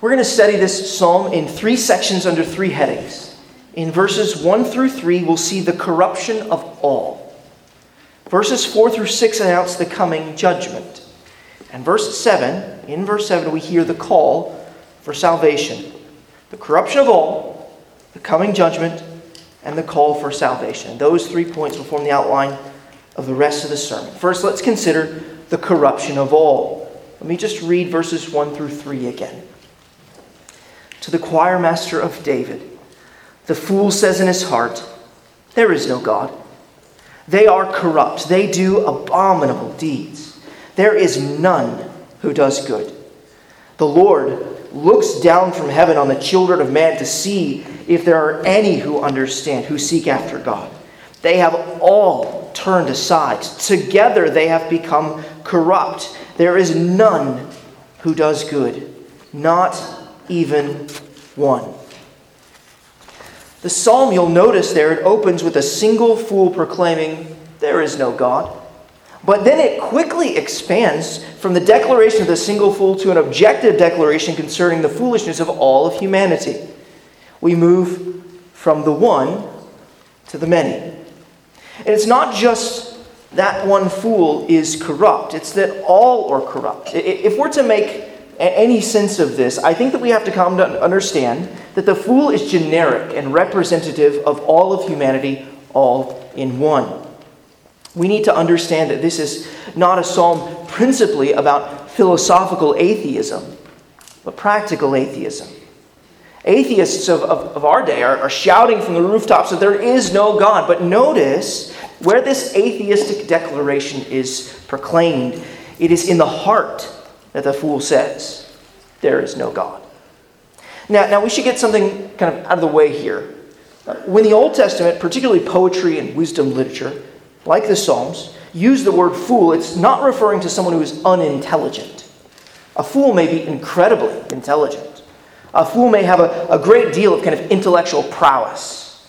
We're going to study this psalm in three sections under three headings. In verses 1 through 3, we'll see the corruption of all. Verses 4 through 6 announce the coming judgment. And verse 7, in verse 7, we hear the call for salvation. The corruption of all, the coming judgment, and the call for salvation. Those three points will form the outline of the rest of the sermon. First, let's consider the corruption of all. Let me just read verses 1 through 3 again. To the choir master of David, the fool says in his heart, There is no God. They are corrupt, they do abominable deeds. There is none who does good. The Lord looks down from heaven on the children of man to see if there are any who understand, who seek after God. They have all turned aside. Together they have become corrupt. There is none who does good, not even one. The psalm, you'll notice there, it opens with a single fool proclaiming, There is no God. But then it quickly expands from the declaration of the single fool to an objective declaration concerning the foolishness of all of humanity. We move from the one to the many. And it's not just that one fool is corrupt, it's that all are corrupt. If we're to make any sense of this, I think that we have to come to understand that the fool is generic and representative of all of humanity, all in one. We need to understand that this is not a psalm principally about philosophical atheism, but practical atheism. Atheists of, of, of our day are, are shouting from the rooftops that there is no God. But notice where this atheistic declaration is proclaimed, it is in the heart that the fool says, There is no God. Now, now we should get something kind of out of the way here. When the Old Testament, particularly poetry and wisdom literature, like the Psalms, use the word fool, it's not referring to someone who is unintelligent. A fool may be incredibly intelligent. A fool may have a, a great deal of kind of intellectual prowess.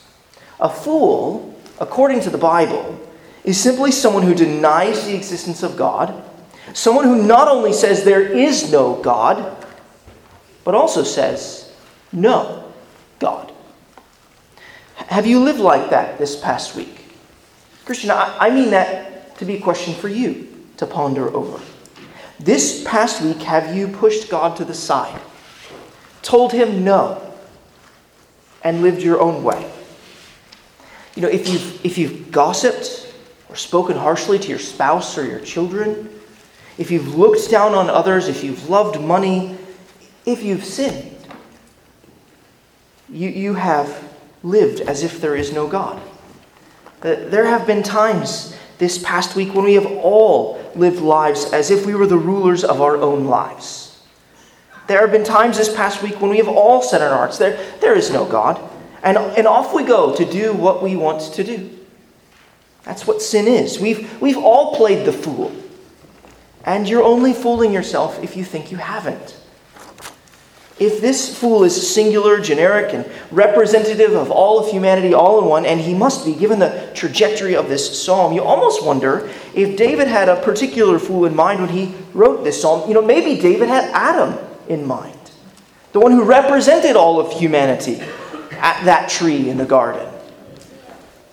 A fool, according to the Bible, is simply someone who denies the existence of God, someone who not only says there is no God, but also says, no God. Have you lived like that this past week? Christian, I, mean that to be a question for you to ponder over. This past week, have you pushed God to the side, told him no, and lived your own way? You know, if you've, if you've gossiped or spoken harshly to your spouse or your children, if you've looked down on others, if you've loved money, if you've sinned, you, you have lived as if there is no God. Uh, there have been times this past week when we have all lived lives as if we were the rulers of our own lives. There have been times this past week when we have all said in our hearts, there, there is no God. And, and off we go to do what we want to do. That's what sin is. We've, we've all played the fool. And you're only fooling yourself if you think you haven't. If this fool is singular, generic, and representative of all of humanity all in one, and he must be given the trajectory of this psalm, you almost wonder if David had a particular fool in mind when he wrote this psalm. You know, maybe David had Adam in mind, the one who represented all of humanity at that tree in the garden.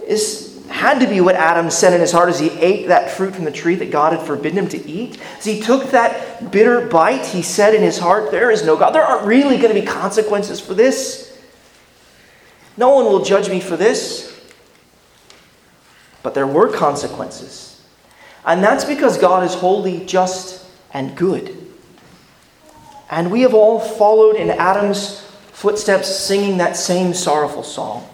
Is had to be what Adam said in his heart as he ate that fruit from the tree that God had forbidden him to eat. As he took that bitter bite, he said in his heart, There is no God. There aren't really going to be consequences for this. No one will judge me for this. But there were consequences. And that's because God is holy, just, and good. And we have all followed in Adam's footsteps singing that same sorrowful song.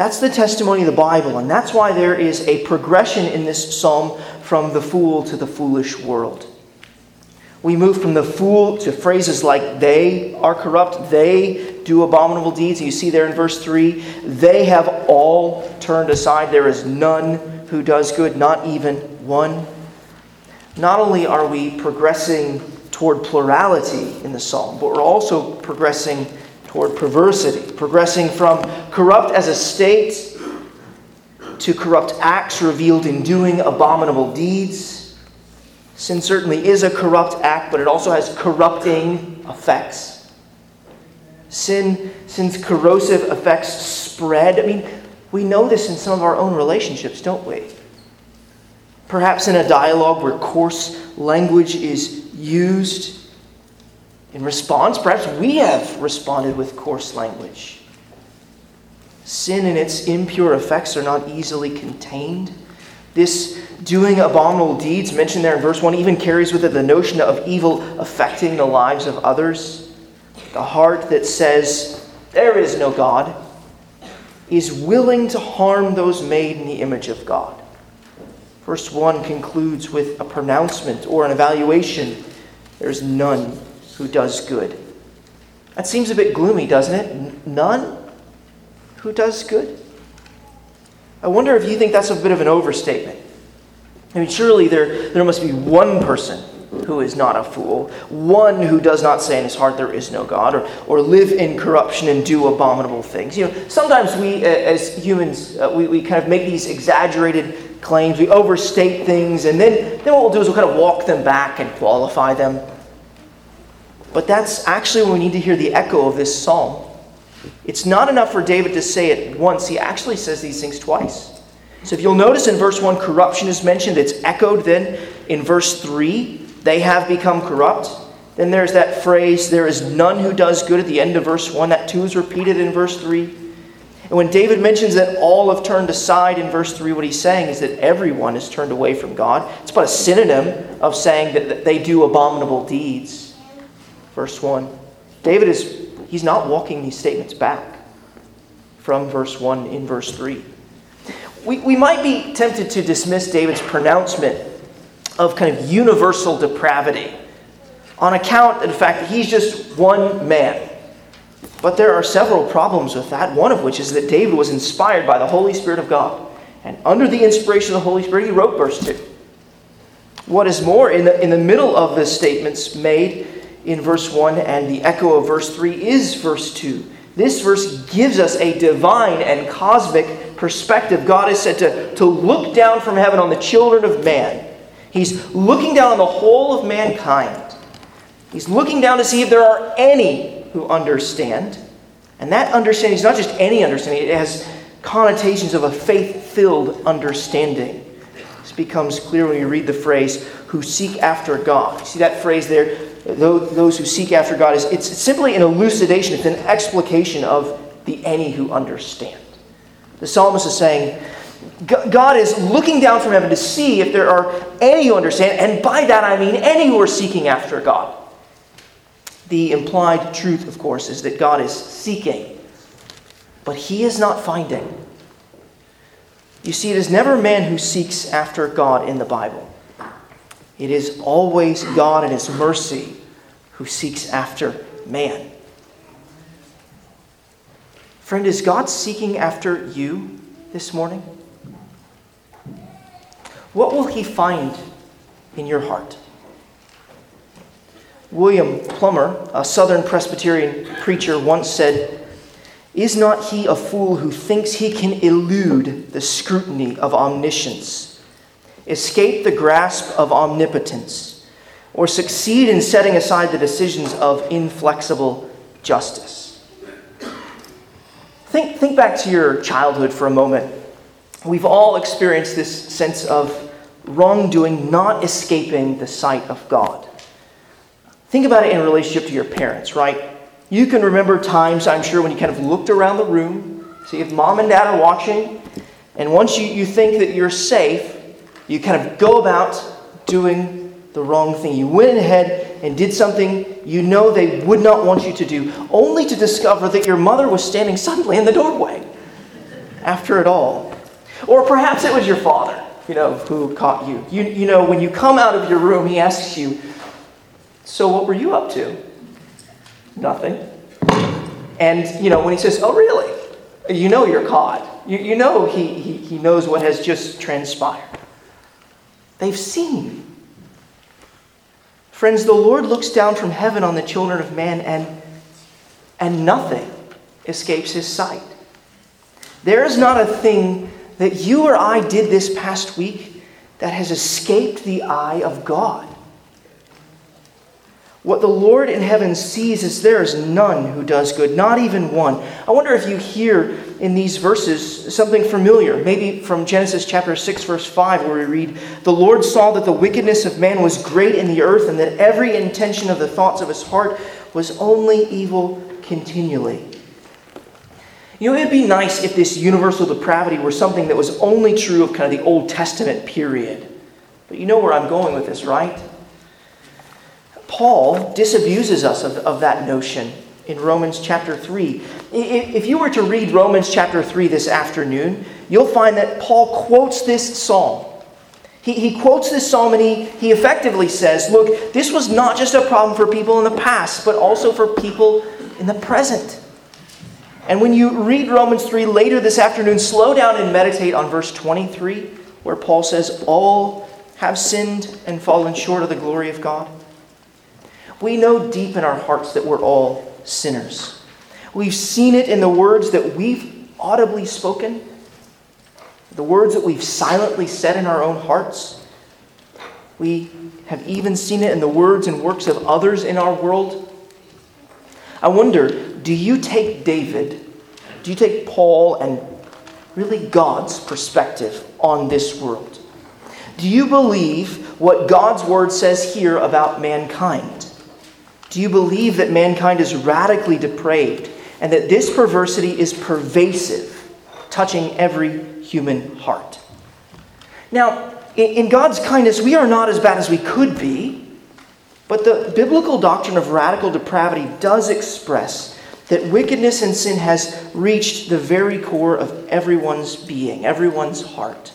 That's the testimony of the Bible, and that's why there is a progression in this psalm from the fool to the foolish world. We move from the fool to phrases like they are corrupt, they do abominable deeds. You see there in verse 3 they have all turned aside. There is none who does good, not even one. Not only are we progressing toward plurality in the psalm, but we're also progressing toward perversity, progressing from corrupt as a state to corrupt acts revealed in doing abominable deeds, Sin certainly is a corrupt act, but it also has corrupting effects. Sin, sin's corrosive effects spread. I mean, we know this in some of our own relationships, don't we? Perhaps in a dialogue where coarse language is used in response, perhaps we have responded with coarse language. Sin and its impure effects are not easily contained. This doing abominable deeds, mentioned there in verse 1, even carries with it the notion of evil affecting the lives of others. The heart that says, There is no God, is willing to harm those made in the image of God. Verse 1 concludes with a pronouncement or an evaluation there's none who does good. That seems a bit gloomy, doesn't it? None who does good? I wonder if you think that's a bit of an overstatement. I mean, surely there, there must be one person who is not a fool, one who does not say in his heart there is no God, or, or live in corruption and do abominable things. You know, sometimes we as humans, uh, we, we kind of make these exaggerated claims, we overstate things, and then, then what we'll do is we'll kind of walk them back and qualify them. But that's actually when we need to hear the echo of this psalm. It's not enough for David to say it once, he actually says these things twice. So if you'll notice in verse 1, corruption is mentioned. It's echoed then in verse 3, they have become corrupt. Then there's that phrase, there is none who does good at the end of verse 1. That too is repeated in verse 3. And when David mentions that all have turned aside in verse 3, what he's saying is that everyone has turned away from God. It's about a synonym of saying that they do abominable deeds. Verse 1. David is, he's not walking these statements back from verse 1 in verse 3. We, we might be tempted to dismiss David's pronouncement of kind of universal depravity on account of the fact that he's just one man. But there are several problems with that, one of which is that David was inspired by the Holy Spirit of God. And under the inspiration of the Holy Spirit, he wrote verse 2. What is more, in the, in the middle of the statements made in verse 1 and the echo of verse 3 is verse 2. This verse gives us a divine and cosmic perspective. God is said to, to look down from heaven on the children of man. He's looking down on the whole of mankind. He's looking down to see if there are any who understand. And that understanding is not just any understanding, it has connotations of a faith filled understanding. This becomes clear when you read the phrase, who seek after God. You see that phrase there? Those who seek after God is it's simply an elucidation, it's an explication of the any who understand. The psalmist is saying, God is looking down from heaven to see if there are any who understand, and by that I mean any who are seeking after God. The implied truth, of course, is that God is seeking, but he is not finding. You see, it is never man who seeks after God in the Bible. It is always God in his mercy who seeks after man. Friend, is God seeking after you this morning? What will he find in your heart? William Plumer, a Southern Presbyterian preacher, once said, Is not he a fool who thinks he can elude the scrutiny of omniscience, escape the grasp of omnipotence, or succeed in setting aside the decisions of inflexible justice? Think, think back to your childhood for a moment. We've all experienced this sense of wrongdoing not escaping the sight of God. Think about it in relationship to your parents, right? You can remember times, I'm sure, when you kind of looked around the room, see if mom and dad are watching, and once you, you think that you're safe, you kind of go about doing the wrong thing. You went ahead and did something you know they would not want you to do, only to discover that your mother was standing suddenly in the doorway after it all. Or perhaps it was your father, you know, who caught you. You, you know, when you come out of your room, he asks you, So what were you up to? Nothing. And, you know, when he says, Oh, really? You know you're caught. You, you know he, he, he knows what has just transpired. They've seen. Friends, the Lord looks down from heaven on the children of man, and, and nothing escapes his sight. There is not a thing that you or I did this past week that has escaped the eye of God. What the Lord in heaven sees is there is none who does good, not even one. I wonder if you hear in these verses something familiar, maybe from Genesis chapter 6, verse 5, where we read, The Lord saw that the wickedness of man was great in the earth, and that every intention of the thoughts of his heart was only evil continually. You know, it'd be nice if this universal depravity were something that was only true of kind of the Old Testament period. But you know where I'm going with this, right? Paul disabuses us of, of that notion in Romans chapter 3. If you were to read Romans chapter 3 this afternoon, you'll find that Paul quotes this psalm. He, he quotes this psalm and he, he effectively says, Look, this was not just a problem for people in the past, but also for people in the present. And when you read Romans 3 later this afternoon, slow down and meditate on verse 23, where Paul says, All have sinned and fallen short of the glory of God. We know deep in our hearts that we're all sinners. We've seen it in the words that we've audibly spoken, the words that we've silently said in our own hearts. We have even seen it in the words and works of others in our world. I wonder do you take David, do you take Paul and really God's perspective on this world? Do you believe what God's word says here about mankind? Do you believe that mankind is radically depraved and that this perversity is pervasive, touching every human heart? Now, in God's kindness, we are not as bad as we could be, but the biblical doctrine of radical depravity does express that wickedness and sin has reached the very core of everyone's being, everyone's heart.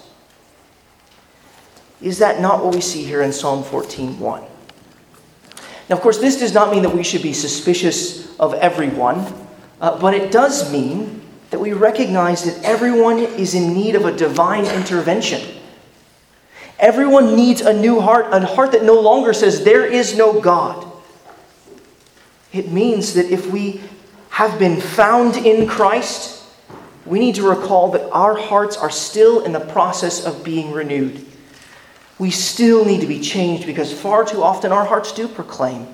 Is that not what we see here in Psalm 14:1? Now, of course, this does not mean that we should be suspicious of everyone, uh, but it does mean that we recognize that everyone is in need of a divine intervention. Everyone needs a new heart, a heart that no longer says, There is no God. It means that if we have been found in Christ, we need to recall that our hearts are still in the process of being renewed we still need to be changed because far too often our hearts do proclaim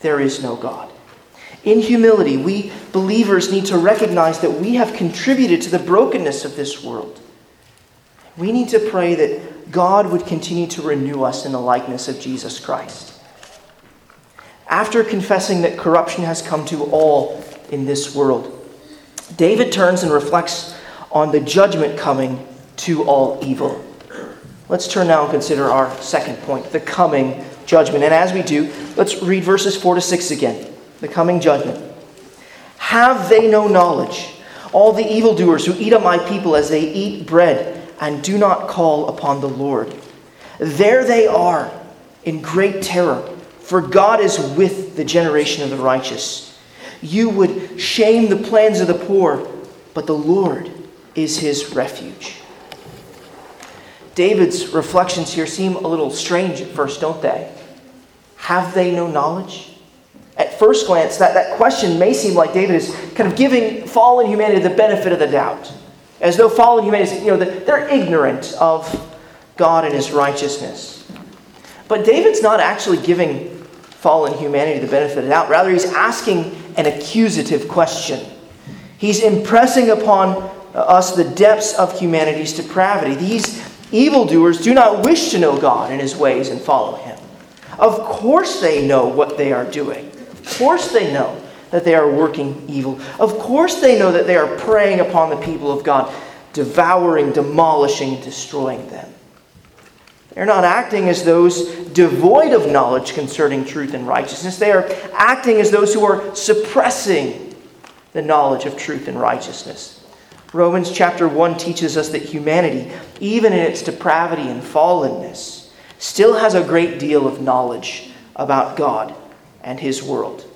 there is no God. In humility, we believers need to recognize that we have contributed to the brokenness of this world. We need to pray that God would continue to renew us in the likeness of Jesus Christ. After confessing that corruption has come to all in this world, David turns and reflects on the judgment coming to all evil. Let's turn now and consider our second point the coming judgment. And as we do, let's read verses 4 to 6 again. The coming judgment. Have they no knowledge? All the evildoers who eat up my people as they eat bread and do not call upon the Lord. There they are in great terror, for God is with the generation of the righteous. You would shame the plans of the poor, but the Lord is his refuge. David's reflections here seem a little strange at first, don't they? Have they no knowledge? At first glance, that, that question may seem like David is kind of giving fallen humanity the benefit of the doubt. As though fallen humanity, you know, they're ignorant of God and his righteousness. But David's not actually giving fallen humanity the benefit of the doubt. Rather, he's asking an accusative question. He's impressing upon us the depths of humanity's depravity. These Evildoers do not wish to know God and his ways and follow him. Of course, they know what they are doing. Of course, they know that they are working evil. Of course, they know that they are preying upon the people of God, devouring, demolishing, destroying them. They're not acting as those devoid of knowledge concerning truth and righteousness. They are acting as those who are suppressing the knowledge of truth and righteousness. Romans chapter 1 teaches us that humanity, even in its depravity and fallenness, still has a great deal of knowledge about God and His world.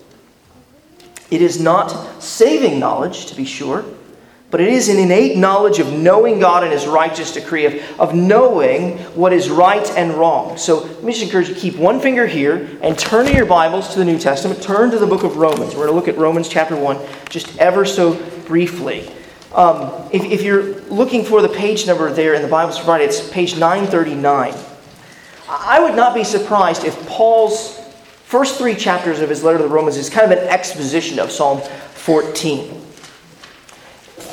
It is not saving knowledge, to be sure, but it is an innate knowledge of knowing God and His righteous decree, of, of knowing what is right and wrong. So let me just encourage you to keep one finger here and turn to your Bibles to the New Testament. Turn to the book of Romans. We're going to look at Romans chapter 1 just ever so briefly. Um, if, if, you're looking for the page number there in the Bible's provided, it's page 939. I would not be surprised if Paul's First three chapters of his letter to the Romans is kind of an exposition of Psalm 14.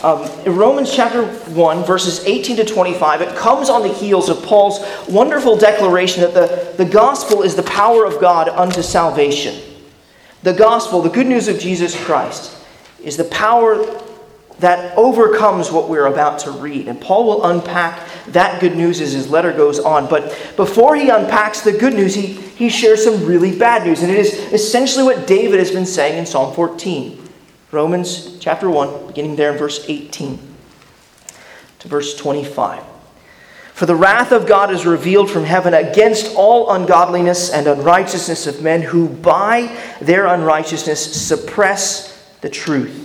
Um, in Romans chapter 1, verses 18 to 25, it comes on the heels of Paul's wonderful declaration that the, the gospel is the power of God unto salvation. The gospel, the good news of Jesus Christ, is the power that overcomes what we're about to read. And Paul will unpack that good news as his letter goes on. But before he unpacks the good news, he, he shares some really bad news. And it is essentially what David has been saying in Psalm 14. Romans chapter 1, beginning there in verse 18 to verse 25. For the wrath of God is revealed from heaven against all ungodliness and unrighteousness of men who by their unrighteousness suppress the truth.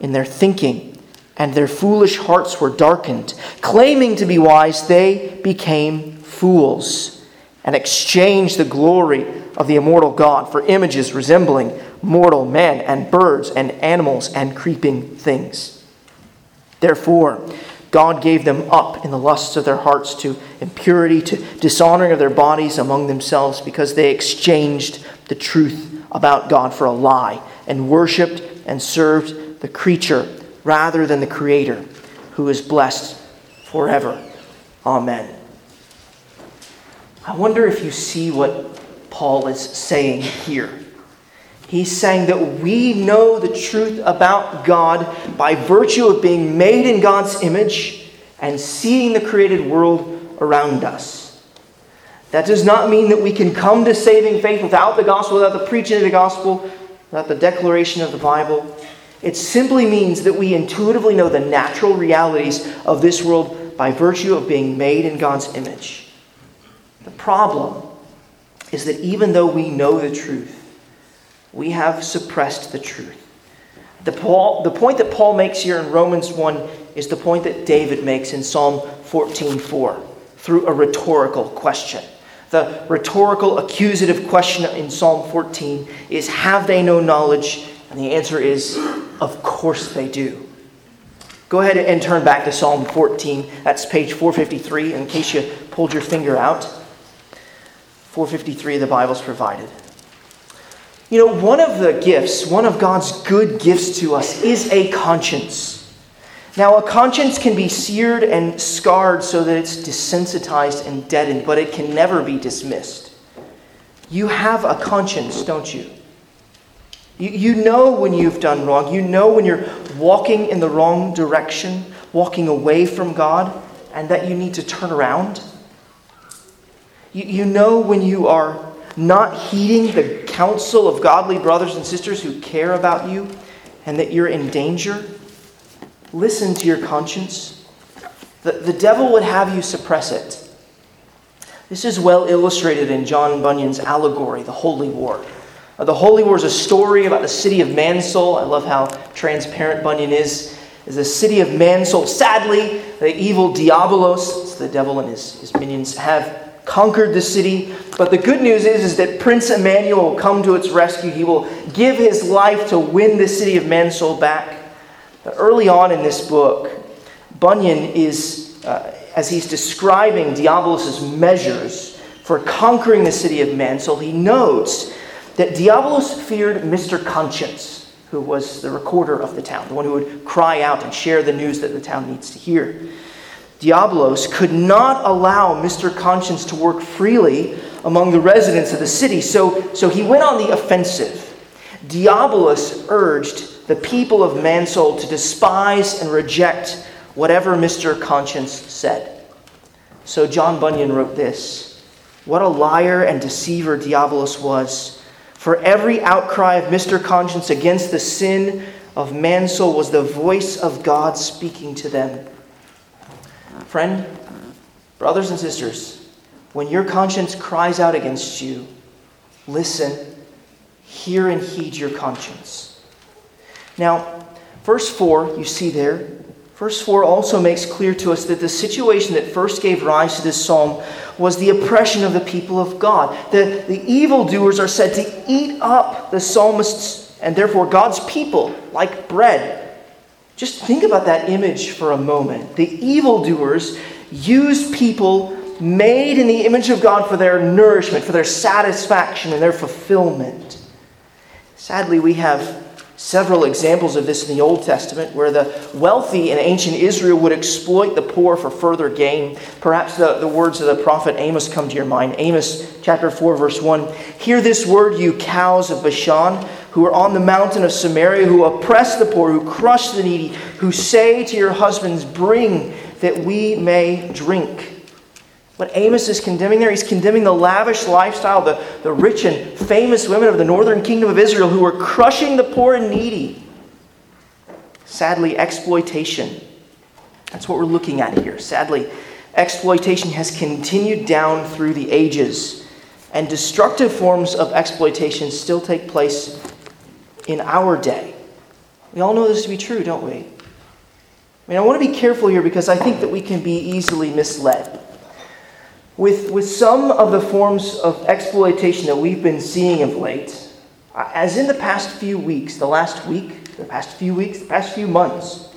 in their thinking, and their foolish hearts were darkened. Claiming to be wise, they became fools and exchanged the glory of the immortal God for images resembling mortal men and birds and animals and creeping things. Therefore, God gave them up in the lusts of their hearts to impurity, to dishonoring of their bodies among themselves, because they exchanged the truth about God for a lie and worshiped and served the creature rather than the Creator, who is blessed forever. Amen. I wonder if you see what Paul is saying here. He's saying that we know the truth about God by virtue of being made in God's image and seeing the created world around us. That does not mean that we can come to saving faith without the gospel, without the preaching of the gospel, without the declaration of the Bible. It simply means that we intuitively know the natural realities of this world by virtue of being made in God's image. The problem is that even though we know the truth, we have suppressed the truth. The, Paul, the point that Paul makes here in Romans 1 is the point that David makes in Psalm 14:4 through a rhetorical question. The rhetorical accusative question in Psalm 14 is Have they no knowledge? And the answer is Of course they do. Go ahead and turn back to Psalm 14. That's page 453, in case you pulled your finger out. 453 of the Bible's provided. You know, one of the gifts, one of God's good gifts to us is a conscience. Now, a conscience can be seared and scarred so that it's desensitized and deadened, but it can never be dismissed. You have a conscience, don't you? You, you know when you've done wrong. You know when you're walking in the wrong direction, walking away from God, and that you need to turn around. You, you know when you are not heeding the counsel of godly brothers and sisters who care about you and that you're in danger. Listen to your conscience. The, the devil would have you suppress it. This is well illustrated in John Bunyan's allegory, The Holy War. Uh, the Holy War is a story about the city of Mansoul. I love how transparent Bunyan is. Is the city of Mansoul. Sadly, the evil Diabolus, the devil and his, his minions, have conquered the city. But the good news is, is that Prince Emmanuel will come to its rescue. He will give his life to win the city of Mansoul back. But early on in this book, Bunyan is, uh, as he's describing Diabolus' measures for conquering the city of Mansoul, he notes that Diabolus feared Mr. Conscience, who was the recorder of the town, the one who would cry out and share the news that the town needs to hear. Diabolus could not allow Mr. Conscience to work freely among the residents of the city, so, so he went on the offensive. Diabolus urged the people of Mansoul to despise and reject whatever Mr. Conscience said. So John Bunyan wrote this What a liar and deceiver Diabolus was. For every outcry of Mr. Conscience against the sin of Mansoul was the voice of God speaking to them. Friend, brothers and sisters, when your conscience cries out against you, Listen, hear and heed your conscience. Now, verse 4, you see there, verse 4 also makes clear to us that the situation that first gave rise to this psalm was the oppression of the people of God. The, the evildoers are said to eat up the psalmist's and therefore God's people like bread. Just think about that image for a moment. The evildoers use people made in the image of God for their nourishment, for their satisfaction, and their fulfillment. Sadly, we have several examples of this in the Old Testament where the wealthy in ancient Israel would exploit the poor for further gain. Perhaps the, the words of the prophet Amos come to your mind. Amos chapter 4, verse 1. Hear this word, you cows of Bashan, who are on the mountain of Samaria, who oppress the poor, who crush the needy, who say to your husbands, Bring that we may drink. What Amos is condemning there, he's condemning the lavish lifestyle, the, the rich and famous women of the northern kingdom of Israel who were crushing the poor and needy. Sadly, exploitation. That's what we're looking at here. Sadly, exploitation has continued down through the ages, and destructive forms of exploitation still take place in our day. We all know this to be true, don't we? I mean, I want to be careful here because I think that we can be easily misled with, with some of the forms of exploitation that we've been seeing of late, uh, as in the past few weeks, the last week, the past few weeks, the past few months,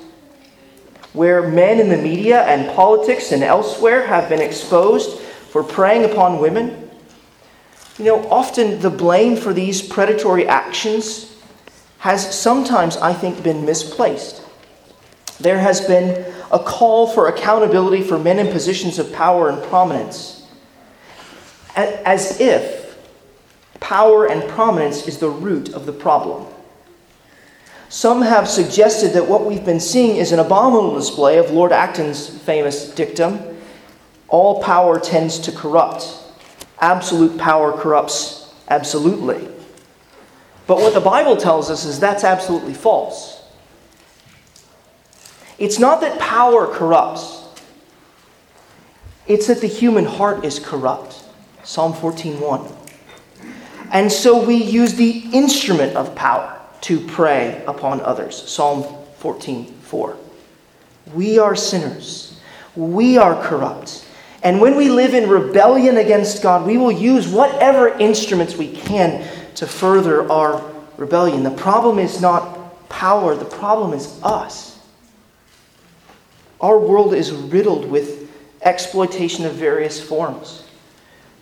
where men in the media and politics and elsewhere have been exposed for preying upon women, you know, often the blame for these predatory actions has sometimes, I think, been misplaced. There has been a call for accountability for men in positions of power and prominence as if power and prominence is the root of the problem. Some have suggested that what we've been seeing is an abominable display of Lord Acton's famous dictum all power tends to corrupt. Absolute power corrupts absolutely. But what the Bible tells us is that's absolutely false. It's not that power corrupts, it's that the human heart is corrupt. Psalm 14:1. And so we use the instrument of power to prey upon others. Psalm 14:4. We are sinners. We are corrupt. And when we live in rebellion against God, we will use whatever instruments we can to further our rebellion. The problem is not power, the problem is us. Our world is riddled with exploitation of various forms.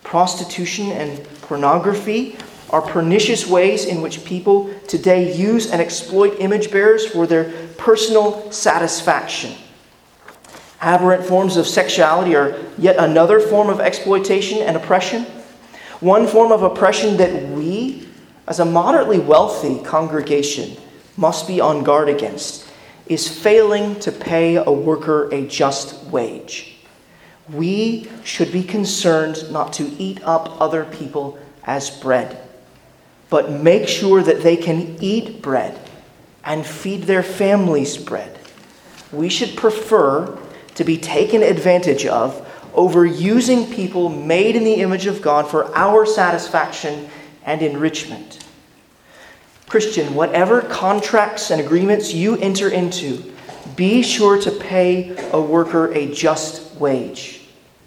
Prostitution and pornography are pernicious ways in which people today use and exploit image bearers for their personal satisfaction. Aberrant forms of sexuality are yet another form of exploitation and oppression. One form of oppression that we, as a moderately wealthy congregation, must be on guard against is failing to pay a worker a just wage. We should be concerned not to eat up other people as bread, but make sure that they can eat bread and feed their families bread. We should prefer to be taken advantage of over using people made in the image of God for our satisfaction and enrichment. Christian, whatever contracts and agreements you enter into, be sure to pay a worker a just wage.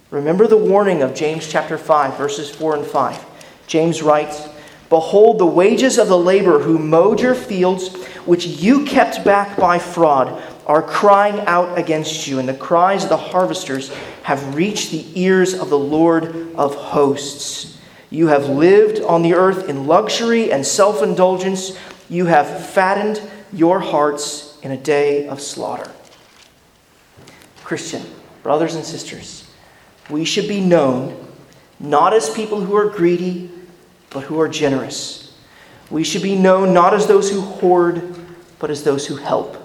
Remember the warning of James chapter 5, verses 4 and 5. James writes, Behold, the wages of the laborer who mowed your fields, which you kept back by fraud, are crying out against you, and the cries of the harvesters have reached the ears of the Lord of hosts. You have lived on the earth in luxury and self indulgence. You have fattened your hearts in a day of slaughter. Christian, brothers and sisters, we should be known not as people who are greedy, but who are generous. We should be known not as those who hoard, but as those who help.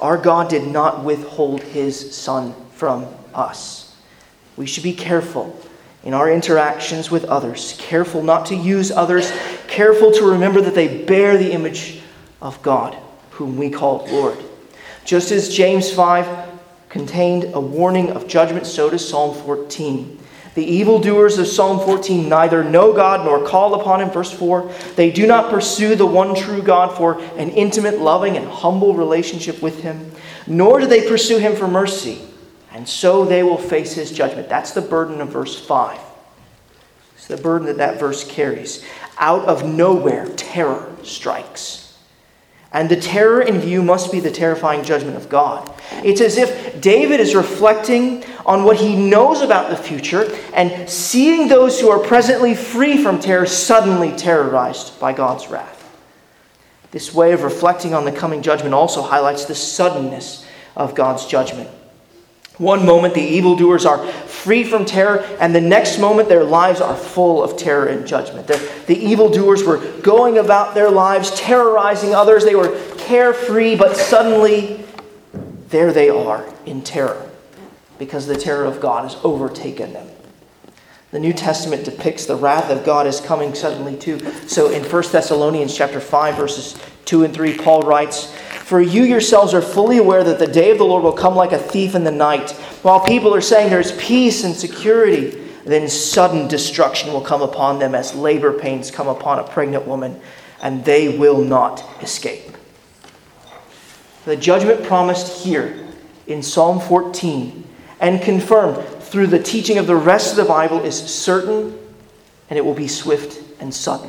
Our God did not withhold his Son from us. We should be careful in our interactions with others, careful not to use others, careful to remember that they bear the image of God, whom we call Lord. Just as James 5 contained a warning of judgment, so does Psalm 14. The evildoers of Psalm 14 neither know God nor call upon Him. Verse 4 They do not pursue the one true God for an intimate, loving, and humble relationship with Him, nor do they pursue Him for mercy, and so they will face His judgment. That's the burden of verse 5. It's the burden that that verse carries. Out of nowhere, terror strikes. And the terror in view must be the terrifying judgment of God. It's as if David is reflecting on what he knows about the future and seeing those who are presently free from terror suddenly terrorized by God's wrath. This way of reflecting on the coming judgment also highlights the suddenness of God's judgment. One moment the evildoers are free from terror, and the next moment their lives are full of terror and judgment. The, the evildoers were going about their lives, terrorizing others. They were carefree, but suddenly there they are in terror because the terror of God has overtaken them. The New Testament depicts the wrath of God as coming suddenly too. So in 1 Thessalonians chapter 5 verses 2 and 3 Paul writes, "For you yourselves are fully aware that the day of the Lord will come like a thief in the night. While people are saying there's peace and security, then sudden destruction will come upon them as labor pains come upon a pregnant woman, and they will not escape." The judgment promised here in Psalm 14 and confirmed through the teaching of the rest of the Bible is certain and it will be swift and sudden.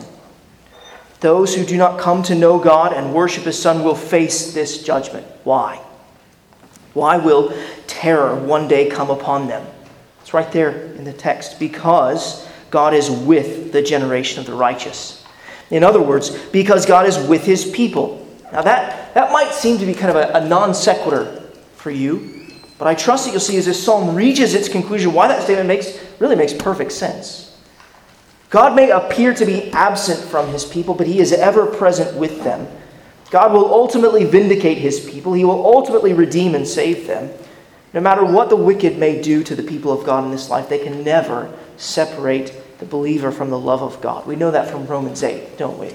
Those who do not come to know God and worship His Son will face this judgment. Why? Why will terror one day come upon them? It's right there in the text. Because God is with the generation of the righteous. In other words, because God is with His people. Now, that, that might seem to be kind of a, a non sequitur for you. But I trust that you'll see as this psalm reaches its conclusion why that statement makes really makes perfect sense. God may appear to be absent from his people, but he is ever present with them. God will ultimately vindicate his people. He will ultimately redeem and save them. No matter what the wicked may do to the people of God in this life, they can never separate the believer from the love of God. We know that from Romans 8, don't we?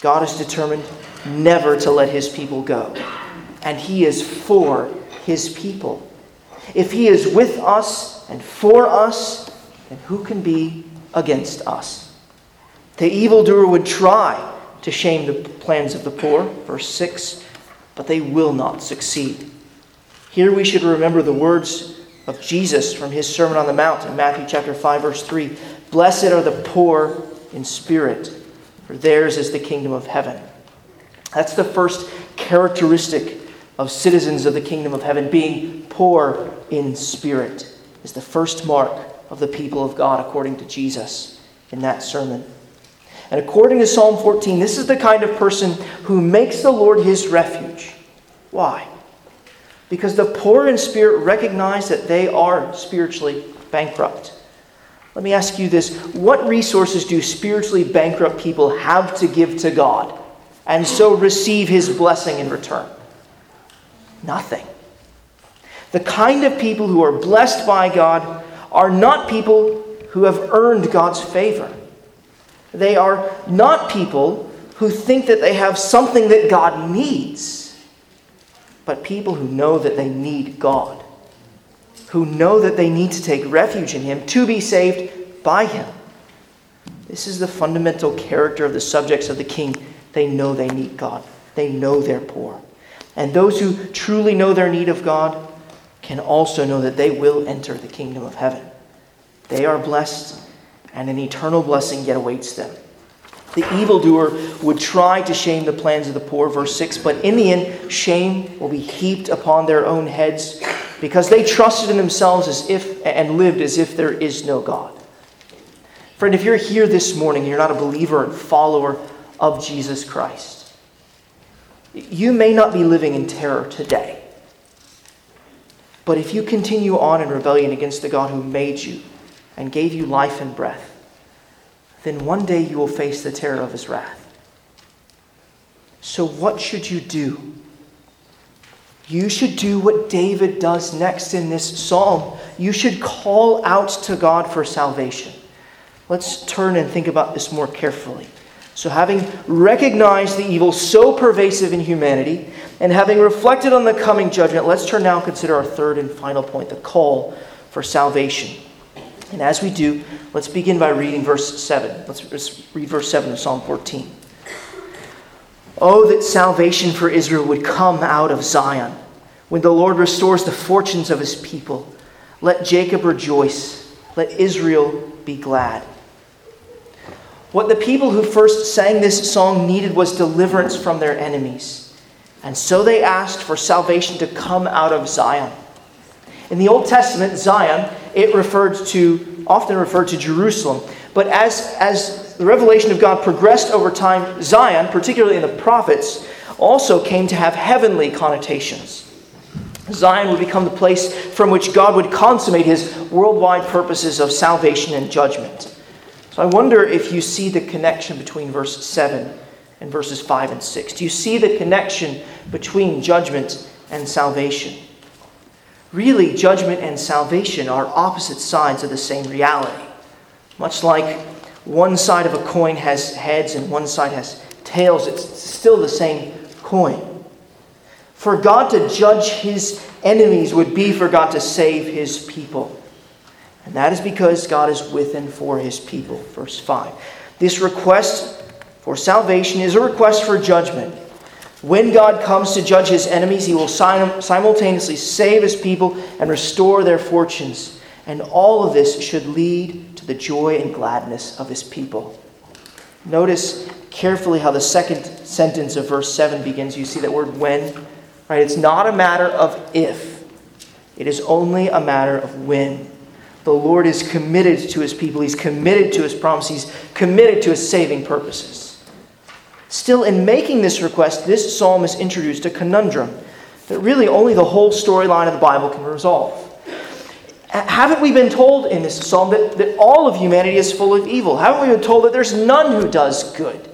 God is determined never to let his people go. And he is for his people. If he is with us and for us, then who can be against us? The evildoer would try to shame the plans of the poor, verse 6, but they will not succeed. Here we should remember the words of Jesus from his Sermon on the Mount in Matthew chapter 5 verse 3. Blessed are the poor in spirit, for theirs is the kingdom of heaven. That's the first characteristic of citizens of the kingdom of heaven, being poor in spirit, is the first mark of the people of God, according to Jesus in that sermon. And according to Psalm 14, this is the kind of person who makes the Lord his refuge. Why? Because the poor in spirit recognize that they are spiritually bankrupt. Let me ask you this What resources do spiritually bankrupt people have to give to God and so receive his blessing in return? Nothing. The kind of people who are blessed by God are not people who have earned God's favor. They are not people who think that they have something that God needs, but people who know that they need God, who know that they need to take refuge in Him to be saved by Him. This is the fundamental character of the subjects of the king. They know they need God, they know they're poor. And those who truly know their need of God can also know that they will enter the kingdom of heaven. They are blessed, and an eternal blessing yet awaits them. The evildoer would try to shame the plans of the poor, verse 6, but in the end, shame will be heaped upon their own heads because they trusted in themselves as if and lived as if there is no God. Friend, if you're here this morning and you're not a believer and follower of Jesus Christ, you may not be living in terror today. But if you continue on in rebellion against the God who made you and gave you life and breath, then one day you will face the terror of his wrath. So, what should you do? You should do what David does next in this psalm. You should call out to God for salvation. Let's turn and think about this more carefully. So, having recognized the evil so pervasive in humanity, and having reflected on the coming judgment, let's turn now and consider our third and final point the call for salvation. And as we do, let's begin by reading verse 7. Let's, read verse 7 of Psalm 14. Oh, that salvation for Israel would come out of Zion. When the Lord restores the fortunes of his people, let Jacob rejoice, let Israel be glad. What the people who first sang this song needed was deliverance from their enemies. And so they asked for salvation to come out of Zion. In the Old Testament, Zion, it referred to, often referred to Jerusalem. But as, as the revelation of God progressed over time, Zion, particularly in the prophets, also came to have heavenly connotations. Zion would become the place from which God would consummate his worldwide purposes of salvation and judgment. So I wonder if you see the connection between verse 7 and verses 5 and 6. Do you see the connection between judgment and salvation? Really, judgment and salvation are opposite sides of the same reality. Much like one side of a coin has heads and one side has tails, it's still the same coin. For God to judge his enemies would be for God to save his people. And that is because God is with and for his people. Verse 5. This request for salvation is a request for judgment. When God comes to judge his enemies, he will simultaneously save his people and restore their fortunes. And all of this should lead to the joy and gladness of his people. Notice carefully how the second sentence of verse 7 begins. You see that word when, right? It's not a matter of if, it is only a matter of when. The Lord is committed to his people, he's committed to his promise, he's committed to his saving purposes. Still, in making this request, this psalm is introduced a conundrum that really only the whole storyline of the Bible can resolve. Haven't we been told in this psalm that, that all of humanity is full of evil? Haven't we been told that there's none who does good?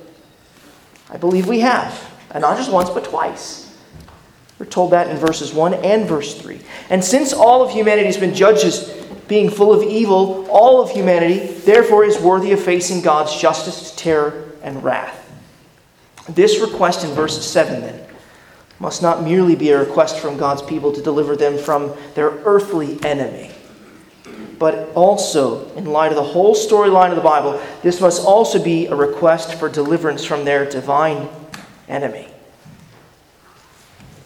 I believe we have, and not just once, but twice. We're told that in verses 1 and verse 3. And since all of humanity has been judged as being full of evil, all of humanity, therefore, is worthy of facing God's justice, terror, and wrath. This request in verse 7, then, must not merely be a request from God's people to deliver them from their earthly enemy, but also, in light of the whole storyline of the Bible, this must also be a request for deliverance from their divine enemy.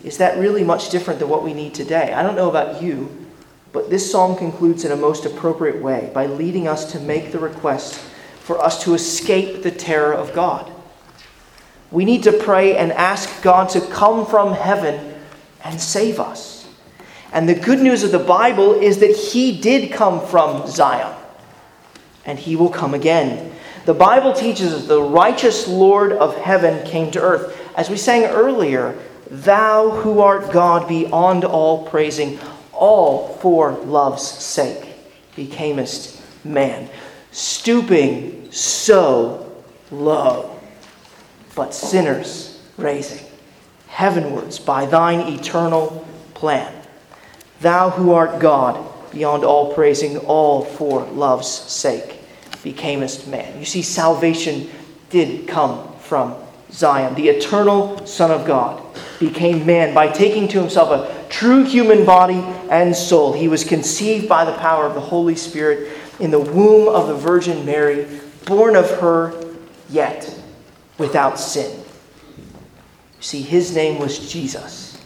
Is that really much different than what we need today? I don't know about you, but this psalm concludes in a most appropriate way by leading us to make the request for us to escape the terror of God. We need to pray and ask God to come from heaven and save us. And the good news of the Bible is that He did come from Zion, and He will come again. The Bible teaches us the righteous Lord of heaven came to earth. As we sang earlier, Thou who art God beyond all praising, all for love's sake, becamest man, stooping so low but sinners raising heavenwards by thine eternal plan. Thou who art God, beyond all praising, all for love's sake, becamest man. You see, salvation did come from Zion. The eternal Son of God became man by taking to himself a true human body and soul. He was conceived by the power of the Holy Spirit in the womb of the Virgin Mary, born of her, yet without sin. See, his name was Jesus,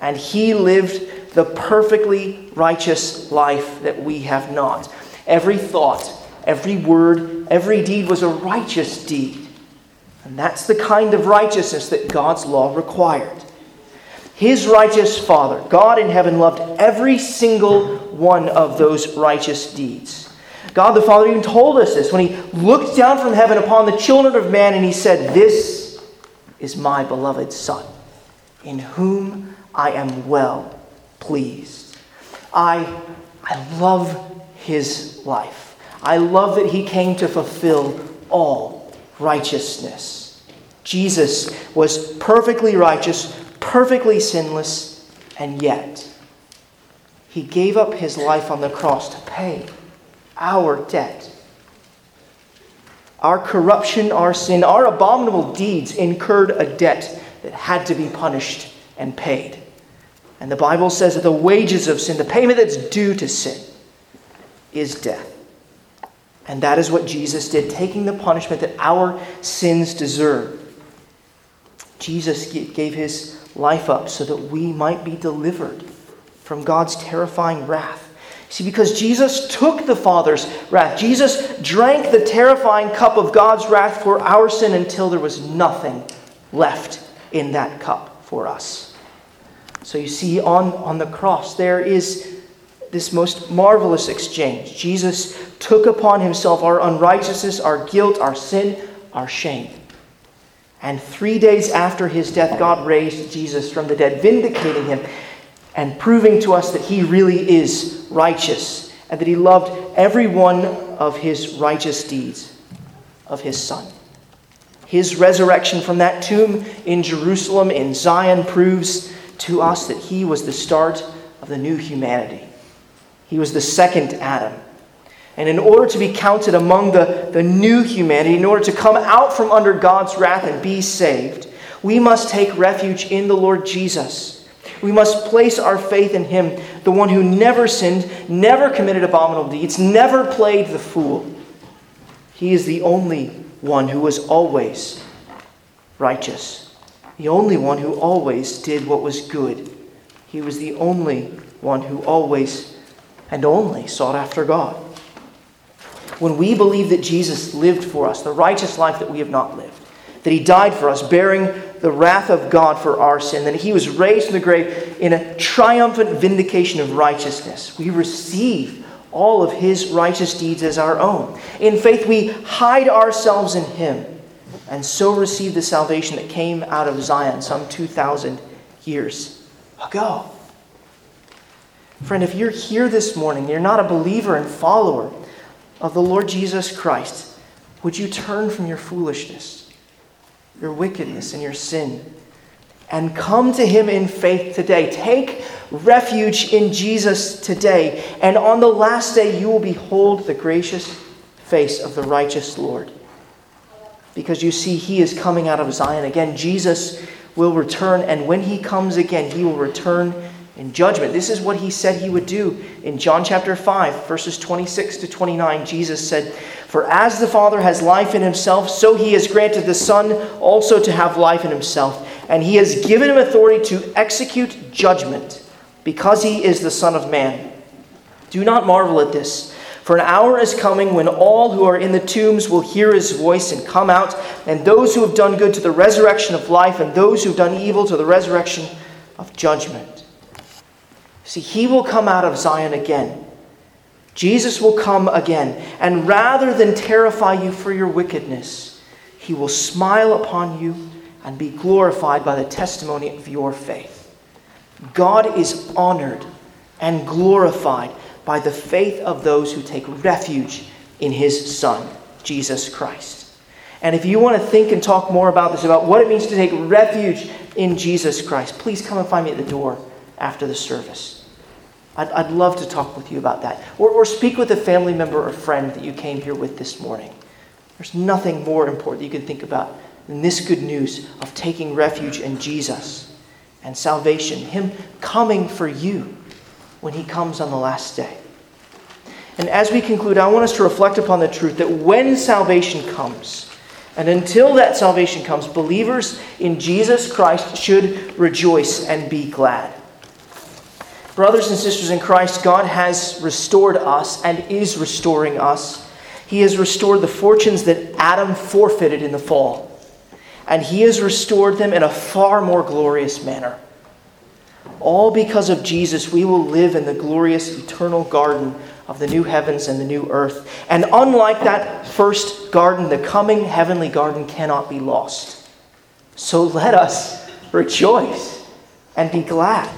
and he lived the perfectly righteous life that we have not. Every thought, every word, every deed was a righteous deed. And that's the kind of righteousness that God's law required. His righteous Father, God in heaven, loved every single one of those righteous deeds. God the Father even told us this when he looked down from heaven upon the children of man and he said, This is my beloved Son, in whom I am well pleased. I, I love his life. I love that he came to fulfill all righteousness. Jesus was perfectly righteous, perfectly sinless, and yet he gave up his life on the cross to pay our debt. Our corruption, our sin, our abominable deeds incurred a debt that had to be punished and paid. And the Bible says that the wages of sin, the payment that's due to sin, is death. And that is what Jesus did, taking the punishment that our sins deserve. Jesus gave his life up so that we might be delivered from God's terrifying wrath. See, because Jesus took the Father's wrath, Jesus drank the terrifying cup of God's wrath for our sin until there was nothing left in that cup for us. So you see, on, on the cross, there is this most marvelous exchange. Jesus took upon himself our unrighteousness, our guilt, our sin, our shame. And three days after his death, God raised Jesus from the dead, vindicating him and proving to us that he really is righteous and that he loved every one of his righteous deeds of his Son. His resurrection from that tomb in Jerusalem, in Zion, proves to us that he was the start of the new humanity. He was the second Adam. And in order to be counted among the, the new humanity, in order to come out from under God's wrath and be saved, we must take refuge in the Lord Jesus. We must place our faith in Him, the one who never sinned, never committed abominable deeds, never played the fool. He is the only one who was always righteous, the only one who always did what was good. He was the only one who always and only sought after God when we believe that Jesus lived for us, the righteous life that we have not lived, that he died for us, bearing the wrath of God for our sin, that he was raised from the grave in a triumphant vindication of righteousness, we receive all of his righteous deeds as our own. In faith, we hide ourselves in him and so receive the salvation that came out of Zion some 2,000 years ago. Friend, if you're here this morning, you're not a believer and follower, of the Lord Jesus Christ, would you turn from your foolishness, your wickedness, and your sin, and come to Him in faith today? Take refuge in Jesus today, and on the last day you will behold the gracious face of the righteous Lord. Because you see, He is coming out of Zion again. Jesus will return, and when He comes again, He will return in judgment. This is what he said he would do in John chapter 5, verses 26 to 29. Jesus said, For as the Father has life in himself, so he has granted the Son also to have life in himself. And he has given him authority to execute judgment, because he is the Son of Man. Do not marvel at this. For an hour is coming when all who are in the tombs will hear his voice and come out, and those who have done good to the resurrection of life, and those who have done evil to the resurrection of judgment. See, he will come out of Zion again. Jesus will come again. And rather than terrify you for your wickedness, he will smile upon you and be glorified by the testimony of your faith. God is honored and glorified by the faith of those who take refuge in his Son, Jesus Christ. And if you want to think and talk more about this, about what it means to take refuge in Jesus Christ, please come and find me at the door after the service. I'd, I'd love to talk with you about that. Or, or speak with a family member or friend that you came here with this morning. There's nothing more important you can think about than this good news of taking refuge in Jesus and salvation, Him coming for you when He comes on the last day. And as we conclude, I want us to reflect upon the truth that when salvation comes, and until that salvation comes, believers in Jesus Christ should rejoice and be glad. Brothers and sisters in Christ, God has restored us and is restoring us. He has restored the fortunes that Adam forfeited in the fall, and He has restored them in a far more glorious manner. All because of Jesus, we will live in the glorious eternal garden of the new heavens and the new earth. And unlike that first garden, the coming heavenly garden cannot be lost. So let us rejoice and be glad.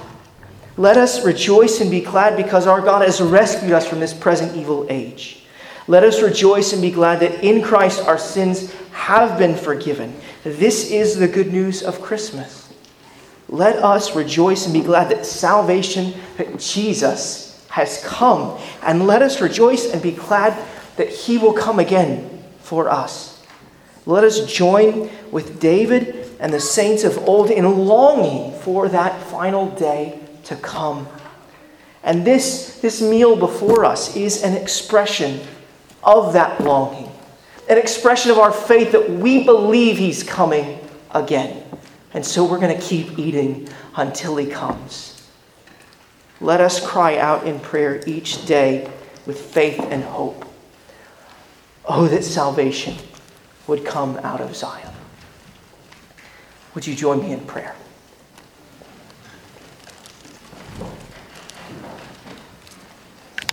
Let us rejoice and be glad because our God has rescued us from this present evil age. Let us rejoice and be glad that in Christ our sins have been forgiven. This is the good news of Christmas. Let us rejoice and be glad that salvation, that Jesus has come. And let us rejoice and be glad that he will come again for us. Let us join with David and the saints of old in longing for that final day to come. And this, this meal before us is an expression of that longing, an expression of our faith that we believe He's coming again. And so we're going to keep eating until He comes. Let us cry out in prayer each day with faith and hope. Oh, that salvation would come out of Zion. Would you join me in prayer?